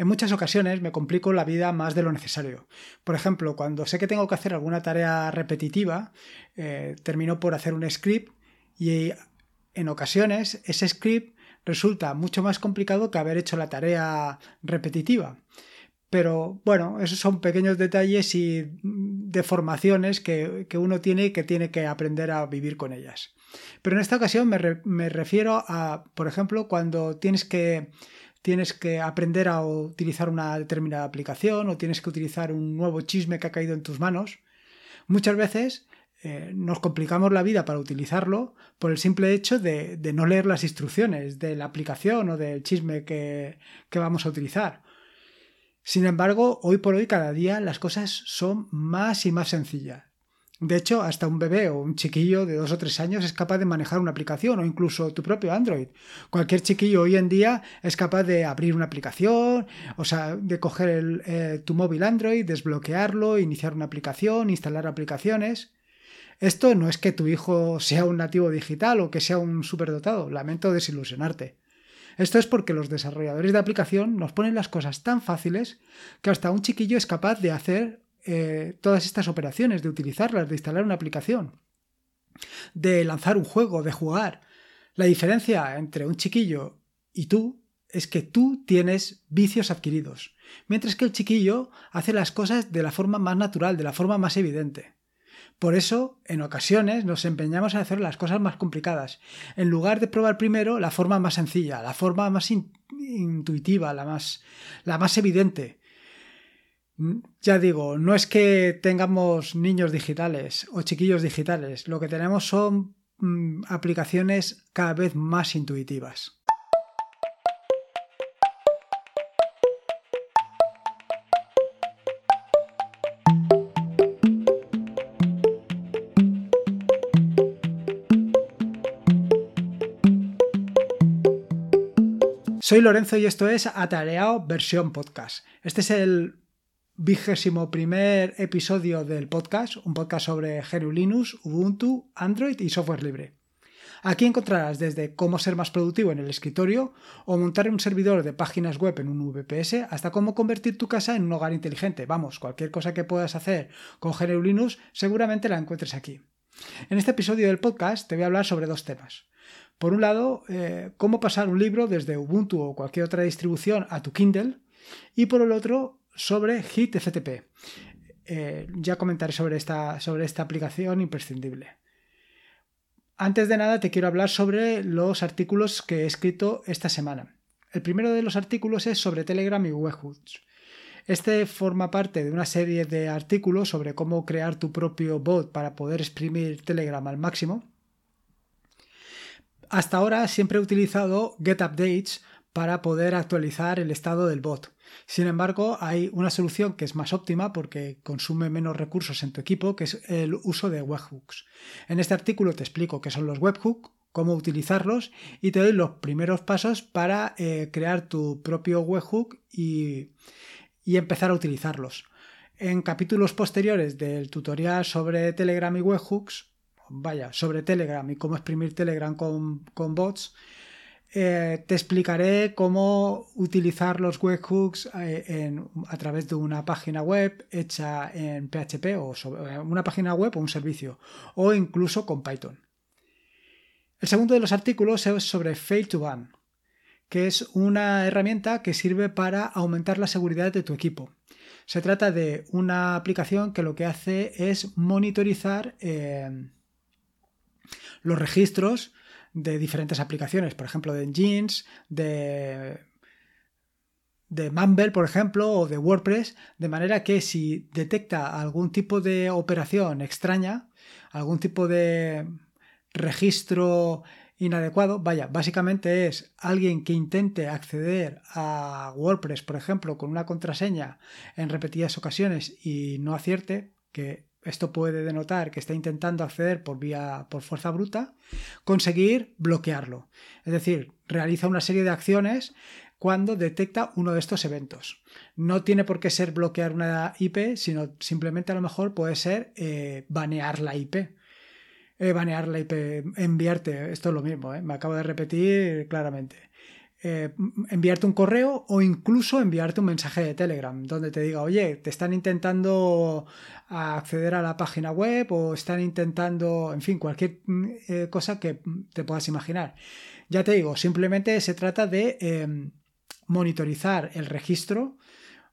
En muchas ocasiones me complico la vida más de lo necesario. Por ejemplo, cuando sé que tengo que hacer alguna tarea repetitiva, eh, termino por hacer un script y en ocasiones ese script resulta mucho más complicado que haber hecho la tarea repetitiva. Pero bueno, esos son pequeños detalles y deformaciones que, que uno tiene y que tiene que aprender a vivir con ellas. Pero en esta ocasión me, refiero a, por ejemplo, cuando tienes que tienes que aprender a utilizar una determinada aplicación o tienes que utilizar un nuevo chisme que ha caído en tus manos, muchas veces eh, nos complicamos la vida para utilizarlo por el simple hecho de, no leer las instrucciones de la aplicación o del chisme que vamos a utilizar. Sin embargo, hoy por hoy cada día las cosas son más y más sencillas. De hecho, hasta un bebé o un chiquillo de dos o tres años es capaz de manejar una aplicación o incluso tu propio Android. Cualquier chiquillo hoy en día es capaz de abrir una aplicación, o sea, de coger eh, tu móvil Android, desbloquearlo, iniciar una aplicación, instalar aplicaciones. Esto no es que tu hijo sea un nativo digital o que sea un superdotado, lamento desilusionarte. Esto es porque los desarrolladores de aplicación nos ponen las cosas tan fáciles que hasta un chiquillo es capaz de hacer eh, todas estas operaciones, de utilizarlas, de instalar una aplicación, de lanzar un juego, de jugar. La diferencia entre un chiquillo y tú es que tú tienes vicios adquiridos, mientras que el chiquillo hace las cosas de la forma más natural, de la forma más evidente. Por eso, en ocasiones, nos empeñamos en hacer las cosas más complicadas, en lugar de probar primero la forma más sencilla, la forma más intuitiva, la más, la más evidente, ya digo, no es que tengamos niños digitales o chiquillos digitales, lo que tenemos son mm, aplicaciones cada vez más intuitivas. Soy Lorenzo y esto es Atareado versión podcast. Este es el vigésimo primer episodio del podcast, un podcast sobre GNU Linux, Ubuntu, Android y software libre. Aquí encontrarás desde cómo ser más productivo en el escritorio o montar un servidor de páginas web en un VPS hasta cómo convertir tu casa en un hogar inteligente. Vamos, cualquier cosa que puedas hacer con GNU Linux seguramente la encuentres aquí. En este episodio del podcast te voy a hablar sobre dos temas. Por un lado, eh, cómo pasar un libro desde Ubuntu o cualquier otra distribución a tu Kindle. Y por el otro, sobre Hit FTP. Eh, ya comentaré sobre esta, sobre esta aplicación imprescindible. Antes de nada te quiero hablar sobre los artículos que he escrito esta semana. El primero de los artículos es sobre Telegram y webhooks. Este forma parte de una serie de artículos sobre cómo crear tu propio bot para poder exprimir Telegram al máximo. Hasta ahora siempre he utilizado GetUpdates para poder actualizar el estado del bot. Sin embargo, hay una solución que es más óptima porque consume menos recursos en tu equipo, que es el uso de webhooks. En este artículo te explico qué son los webhooks, cómo utilizarlos y te doy los primeros pasos para eh, crear tu propio webhook y, empezar a utilizarlos. En capítulos posteriores del tutorial sobre Telegram y webhooks, vaya, sobre Telegram y cómo exprimir Telegram con bots, eh, te explicaré cómo utilizar los webhooks eh, a través de una página web hecha en PHP o sobre, eh, una página web o un servicio o incluso con Python. El segundo de los artículos es sobre Fail to Ban, que es una herramienta que sirve para aumentar la seguridad de tu equipo. Se trata de una aplicación que lo que hace es monitorizar los registros de diferentes aplicaciones, por ejemplo, de Jeans, de, de Mumble, por ejemplo, o de WordPress, de manera que si detecta algún tipo de operación extraña, algún tipo de registro inadecuado, vaya, básicamente es alguien que intente acceder a WordPress, por ejemplo, con una contraseña en repetidas ocasiones y no acierte, que esto puede denotar que está intentando acceder por vía por fuerza bruta, conseguir bloquearlo. Es decir, realiza una serie de acciones cuando detecta uno de estos eventos. No tiene por qué ser bloquear una IP, sino simplemente a lo mejor puede ser eh, banear la IP. Eh, banear la IP, enviarte, esto es lo mismo, eh, me acabo de repetir claramente. Eh, enviarte un correo o incluso enviarte un mensaje de Telegram donde te diga, oye, te están intentando acceder a la página web o están intentando, en fin, cualquier eh, cosa que te puedas imaginar. Ya te digo, simplemente se trata de em, monitorizar el registro,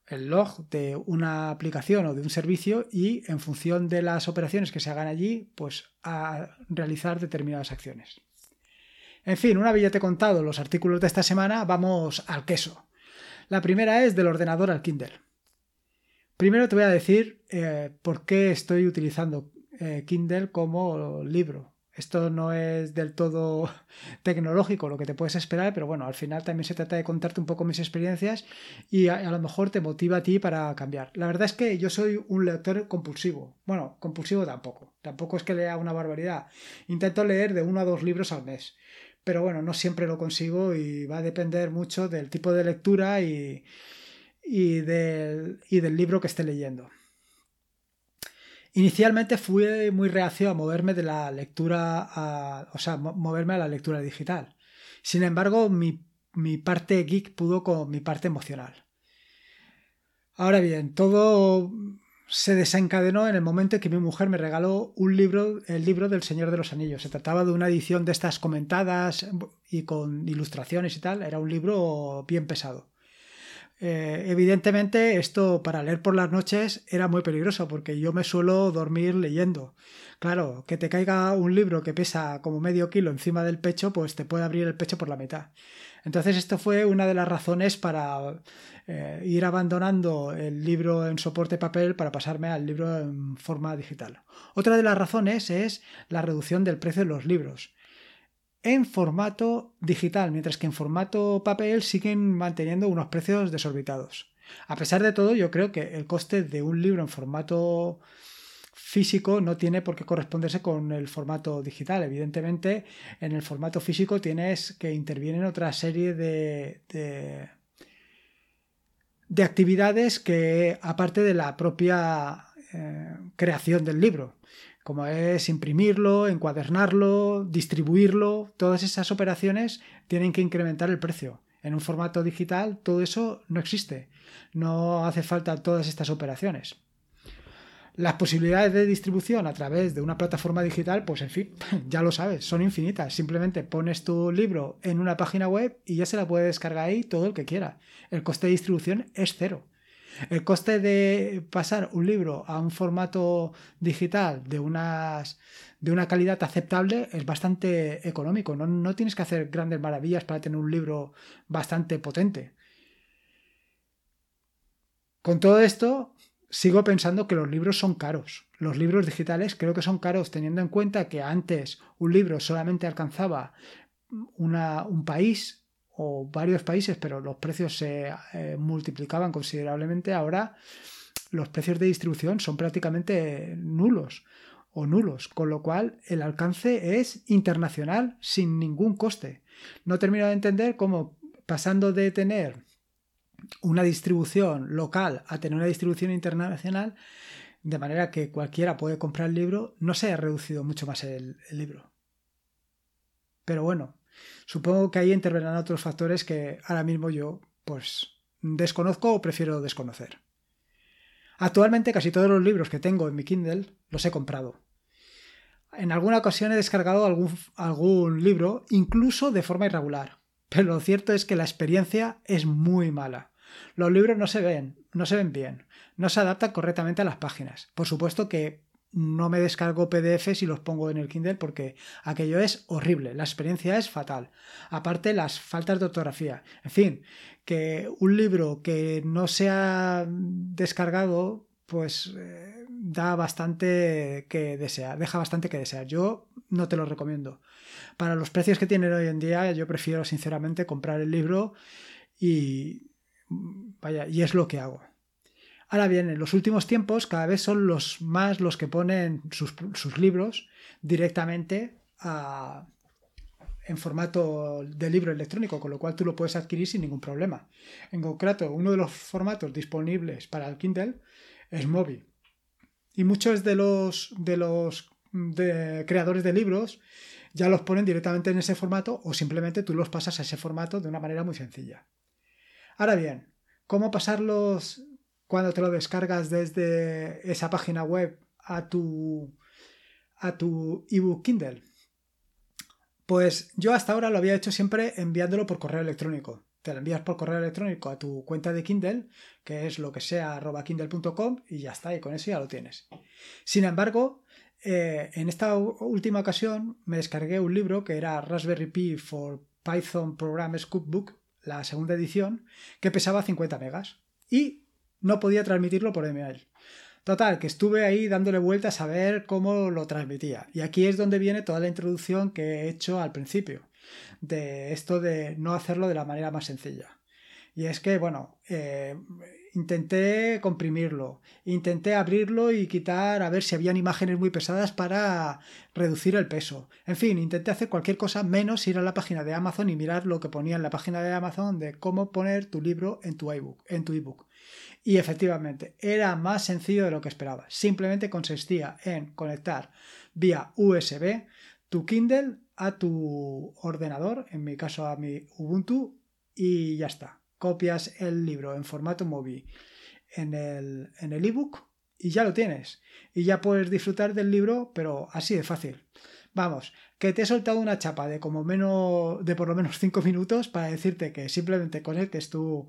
el log de una aplicación o de un servicio y en función de las operaciones que se hagan allí, pues a realizar determinadas acciones. En fin, una vez ya te he contado los artículos de esta semana, vamos al queso. La primera es del ordenador al Kindle. Primero te voy a decir eh, por qué estoy utilizando eh, Kindle como libro. Esto no es del todo tecnológico lo que te puedes esperar, pero bueno, al final también se trata de contarte un poco mis experiencias y a, lo mejor te motiva a ti para cambiar. La verdad es que yo soy un lector compulsivo. Bueno, compulsivo tampoco. Tampoco es que lea una barbaridad. Intento leer de uno a dos libros al mes pero bueno, no siempre lo consigo y va a depender mucho del tipo de lectura y, del, libro que esté leyendo. Inicialmente fui muy reacio a moverme de la lectura a, o sea, moverme a la lectura digital. Sin embargo, mi, mi parte geek pudo con mi parte emocional. Ahora bien, todo se desencadenó en el momento en que mi mujer me regaló un libro, el libro del Señor de los Anillos. Se trataba de una edición de estas comentadas y con ilustraciones y tal. Era un libro bien pesado. Eh, evidentemente esto para leer por las noches era muy peligroso porque yo me suelo dormir leyendo. Claro, que te caiga un libro que pesa como medio kilo encima del pecho, pues te puede abrir el pecho por la mitad. Entonces esto fue una de las razones para eh, ir abandonando el libro en soporte papel para pasarme al libro en forma digital. Otra de las razones es la reducción del precio de los libros en formato digital, mientras que en formato papel siguen manteniendo unos precios desorbitados. A pesar de todo, yo creo que el coste de un libro en formato físico no tiene por qué corresponderse con el formato digital. Evidentemente, en el formato físico tienes que intervienen otra serie de, de, de actividades que, aparte de la propia eh, creación del libro, como es imprimirlo, encuadernarlo, distribuirlo, todas esas operaciones tienen que incrementar el precio. En un formato digital todo eso no existe, no hace falta todas estas operaciones. Las posibilidades de distribución a través de una plataforma digital, pues en fin, ya lo sabes, son infinitas. Simplemente pones tu libro en una página web y ya se la puede descargar ahí todo el que quiera. El coste de distribución es cero. El coste de pasar un libro a un formato digital de, unas, de una calidad aceptable es bastante económico. No, no tienes que hacer grandes maravillas para tener un libro bastante potente. Con todo esto, sigo pensando que los libros son caros. Los libros digitales creo que son caros teniendo en cuenta que antes un libro solamente alcanzaba una, un país o varios países, pero los precios se eh, multiplicaban considerablemente. Ahora los precios de distribución son prácticamente nulos o nulos, con lo cual el alcance es internacional sin ningún coste. No termino de entender cómo pasando de tener una distribución local a tener una distribución internacional, de manera que cualquiera puede comprar el libro, no se ha reducido mucho más el libro. Pero bueno, Supongo que ahí intervendrán otros factores que ahora mismo yo pues desconozco o prefiero desconocer. Actualmente casi todos los libros que tengo en mi Kindle los he comprado. En alguna ocasión he descargado algún, algún libro, incluso de forma irregular. Pero lo cierto es que la experiencia es muy mala. Los libros no se ven, no se ven bien, no se adaptan correctamente a las páginas. Por supuesto que no me descargo PDFs y los pongo en el Kindle porque aquello es horrible, la experiencia es fatal. Aparte las faltas de ortografía. En fin, que un libro que no sea descargado pues eh, da bastante que desear, deja bastante que desear. Yo no te lo recomiendo. Para los precios que tienen hoy en día, yo prefiero sinceramente comprar el libro y vaya, y es lo que hago. Ahora bien, en los últimos tiempos cada vez son los más los que ponen sus, libros directamente en formato de libro electrónico, con lo cual tú lo puedes adquirir sin ningún problema. En concreto, uno de los formatos disponibles para el Kindle es Mobi. Y muchos de los, de los creadores de libros ya los ponen directamente en ese formato o simplemente tú los pasas a ese formato de una manera muy sencilla. Ahora bien, ¿cómo pasarlos cuando te lo descargas desde esa página web a tu, a tu ebook Kindle? Pues yo hasta ahora lo había hecho siempre enviándolo por correo electrónico. Te lo envías por correo electrónico a tu cuenta de Kindle, que es lo que sea arroba kindle.com y ya está, y con eso ya lo tienes. Sin embargo, eh, en esta última ocasión me descargué un libro que era Raspberry Pi for Python Programs Cookbook, la segunda edición, que pesaba 50 megas y no podía transmitirlo por email. Total, que estuve ahí dándole vueltas a ver cómo lo transmitía. Y aquí es donde viene toda la introducción que he hecho al principio, de esto de no hacerlo de la manera más sencilla. Y es que, bueno, eh, intenté comprimirlo, intenté abrirlo y quitar a ver si habían imágenes muy pesadas para reducir el peso. En fin, intenté hacer cualquier cosa menos ir a la página de Amazon y mirar lo que ponía en la página de Amazon de cómo poner tu libro en tu ebook, en tu ebook. Y efectivamente, era más sencillo de lo que esperaba. Simplemente consistía en conectar vía USB tu Kindle a tu ordenador, en mi caso a mi Ubuntu, y ya está copias el libro en formato móvil en el en el ebook y ya lo tienes. Y ya puedes disfrutar del libro, pero así de fácil. Vamos, que te he soltado una chapa de como menos de por lo menos 5 minutos para decirte que simplemente conectes tu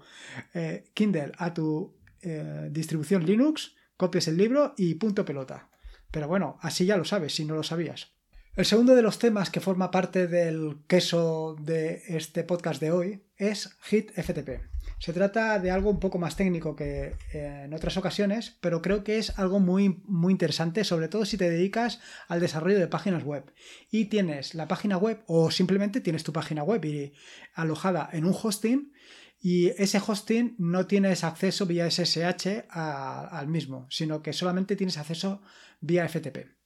eh, Kindle a tu eh, distribución Linux, copies el libro y punto pelota. Pero bueno, así ya lo sabes, si no lo sabías. El segundo de los temas que forma parte del queso de este podcast de hoy es Hit FTP. Se trata de algo un poco más técnico que eh, en otras ocasiones, pero creo que es algo muy, muy interesante, sobre todo si te dedicas al desarrollo de páginas web y tienes la página web o simplemente tienes tu página web alojada en un hosting y ese hosting no tienes acceso vía SSH al mismo, sino que solamente tienes acceso vía FTP.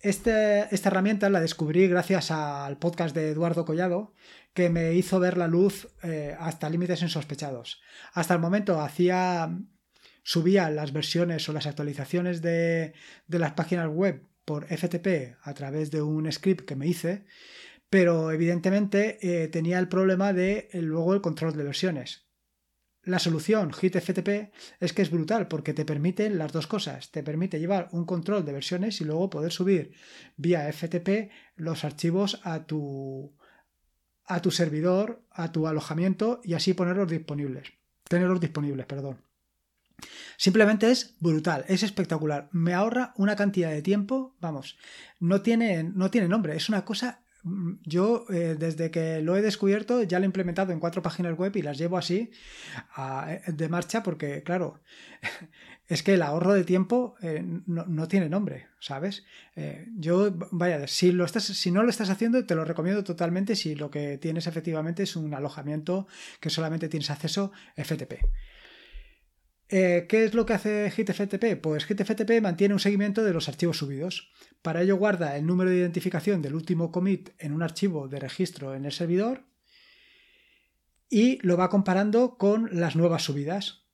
Este, esta herramienta la descubrí gracias al podcast de Eduardo Collado, que me hizo ver la luz eh, hasta límites insospechados. Hasta el momento hacía subía las versiones o las actualizaciones de, las páginas web por FTP a través de un script que me hice, pero evidentemente eh, tenía el problema de luego el control de versiones. La solución HitFTP es que es brutal porque te permite las dos cosas. Te permite llevar un control de versiones y luego poder subir vía FTP los archivos a tu, a tu servidor, a tu alojamiento y así ponerlos disponibles. Tenerlos disponibles, perdón. Simplemente es brutal, es espectacular. Me ahorra una cantidad de tiempo, vamos, no tiene, no tiene nombre, es una cosa yo eh, desde que lo he descubierto ya lo he implementado en cuatro páginas web y las llevo así de marcha porque, claro, es que el ahorro de tiempo eh, no, tiene nombre, ¿sabes? Eh, yo, vaya, si, lo estás, si no lo estás haciendo, te lo recomiendo totalmente si lo que tienes efectivamente es un alojamiento que solamente tienes acceso FTP. ¿Qué es lo que hace GitFTP? Pues GitFTP mantiene un seguimiento de los archivos subidos. Para ello guarda el número de identificación del último commit en un archivo de registro en el servidor y lo va comparando con las nuevas subidas.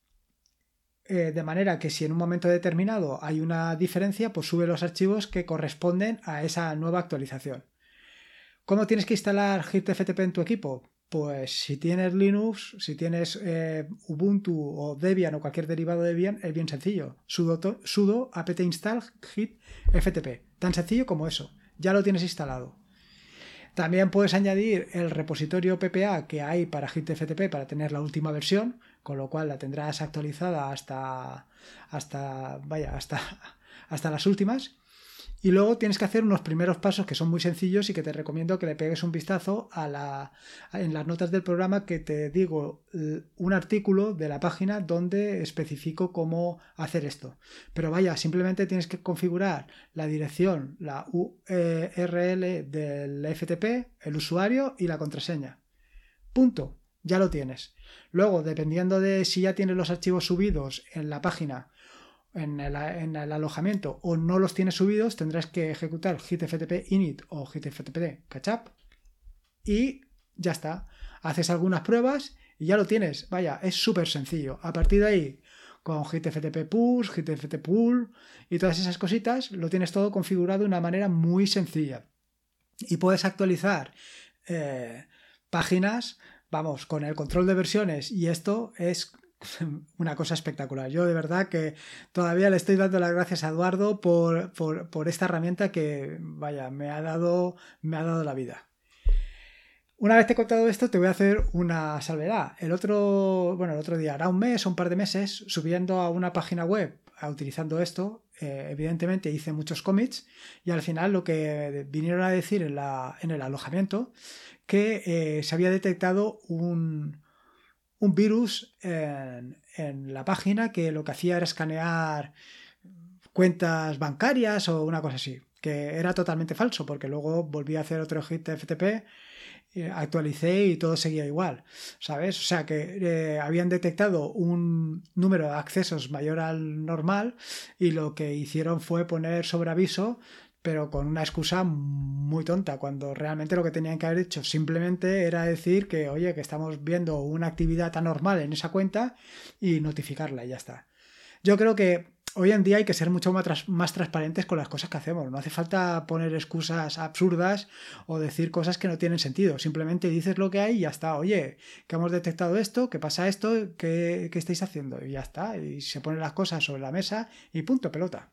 Eh, de manera que si en un momento determinado hay una diferencia, pues sube los archivos que corresponden a esa nueva actualización. ¿Cómo tienes que instalar GitFTP en tu equipo? Pues si tienes Linux, si tienes eh, Ubuntu o Debian o cualquier derivado de Debian, es bien sencillo. Sudo, apt install git ftp. Tan sencillo como eso. Ya lo tienes instalado. También puedes añadir el repositorio PPA que hay para GitFTP para tener la última versión, con lo cual la tendrás actualizada hasta hasta vaya, hasta hasta las últimas. Y luego tienes que hacer unos primeros pasos que son muy sencillos y que te recomiendo que le pegues un vistazo a la, en las notas del programa que te digo un artículo de la página donde especifico cómo hacer esto. Pero vaya, simplemente tienes que configurar la dirección, la URL del FTP, el usuario y la contraseña. Punto. Ya lo tienes. Luego, dependiendo de si ya tienes los archivos subidos en la página en el, alojamiento o no los tienes subidos, tendrás que ejecutar gitftp init o gitftp catch y ya está. Haces algunas pruebas y ya lo tienes. Vaya, es súper sencillo. A partir de ahí, con gitftp push, gitft pull y todas esas cositas, lo tienes todo configurado de una manera muy sencilla. y puedes actualizar eh, páginas, vamos, con el control de versiones y esto es una cosa espectacular. Yo de verdad que todavía le estoy dando las gracias a Eduardo por, por, esta herramienta que, vaya, me ha dado, me ha dado la vida. Una vez te he contado esto, te voy a hacer una salvedad. El otro, bueno, el otro día, hará un mes o un par de meses, subiendo a una página web utilizando esto, eh, evidentemente hice muchos commits y al final lo que vinieron a decir en, la, en el alojamiento que eh, se había detectado un, un virus en, la página que lo que hacía era escanear cuentas bancarias o una cosa así, que era totalmente falso, porque luego volví a hacer otro hit FTP, actualicé y todo seguía igual, ¿sabes? O sea que eh, habían detectado un número de accesos mayor al normal y lo que hicieron fue poner sobre aviso pero con una excusa muy tonta, cuando realmente lo que tenían que haber hecho simplemente era decir que, oye, que estamos viendo una actividad anormal en esa cuenta y notificarla y ya está. Yo creo que hoy en día hay que ser mucho más, transparentes con las cosas que hacemos. No hace falta poner excusas absurdas o decir cosas que no tienen sentido. Simplemente dices lo que hay y ya está. Oye, que hemos detectado esto, que pasa esto, ¿qué, qué estáis haciendo? Y ya está. Y se ponen las cosas sobre la mesa y punto, pelota.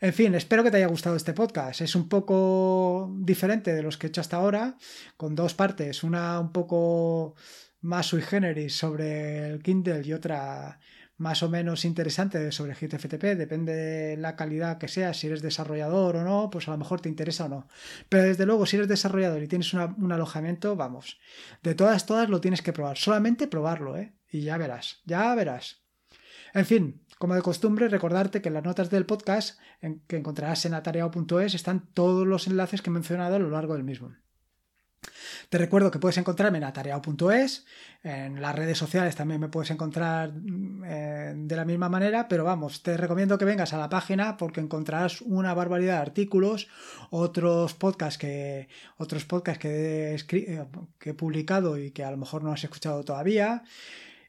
En fin, espero que te haya gustado este podcast. Es un poco diferente de los que he hecho hasta ahora, con dos partes, una un poco más sui generis sobre el Kindle y otra más o menos interesante sobre GTFTP, depende de la calidad que sea, si eres desarrollador o no, pues a lo mejor te interesa o no. Pero desde luego, si eres desarrollador y tienes un alojamiento, vamos, de todas, todas lo tienes que probar, solamente probarlo, ¿eh? Y ya verás, ya verás. En fin, como de costumbre, recordarte que en las notas del podcast que encontrarás en atareado.es están todos los enlaces que he mencionado a lo largo del mismo. Te recuerdo que puedes encontrarme en atareado.es, en las redes sociales también me puedes encontrar eh, de la misma manera, pero vamos, te recomiendo que vengas a la página porque encontrarás una barbaridad de artículos, otros podcasts que, otros podcasts que eh, que he publicado y que a lo mejor no has escuchado todavía.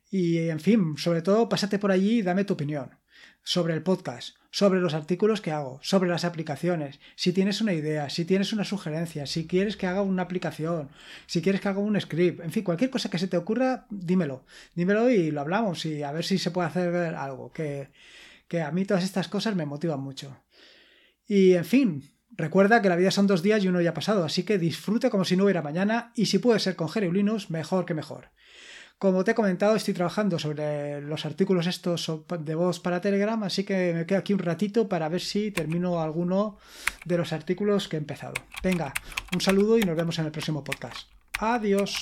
Y en fin, sobre todo, pásate por allí y dame tu opinión sobre el podcast, sobre los artículos que hago, sobre las aplicaciones, si tienes una idea, si tienes una sugerencia, si quieres que haga una aplicación, si quieres que haga un script, en fin, cualquier cosa que se te ocurra, dímelo, dímelo y lo hablamos y a ver si se puede hacer algo, que, que a mí todas estas cosas me motivan mucho. Y en fin, recuerda que la vida son dos días y uno ya pasado, así que disfruta como si no hubiera mañana y si puede ser con Linux, mejor que mejor. Como te he comentado, estoy trabajando sobre los artículos estos de voz para Telegram, así que me quedo aquí un ratito para ver si termino alguno de los artículos que he empezado. Venga, un saludo y nos vemos en el próximo podcast. Adiós.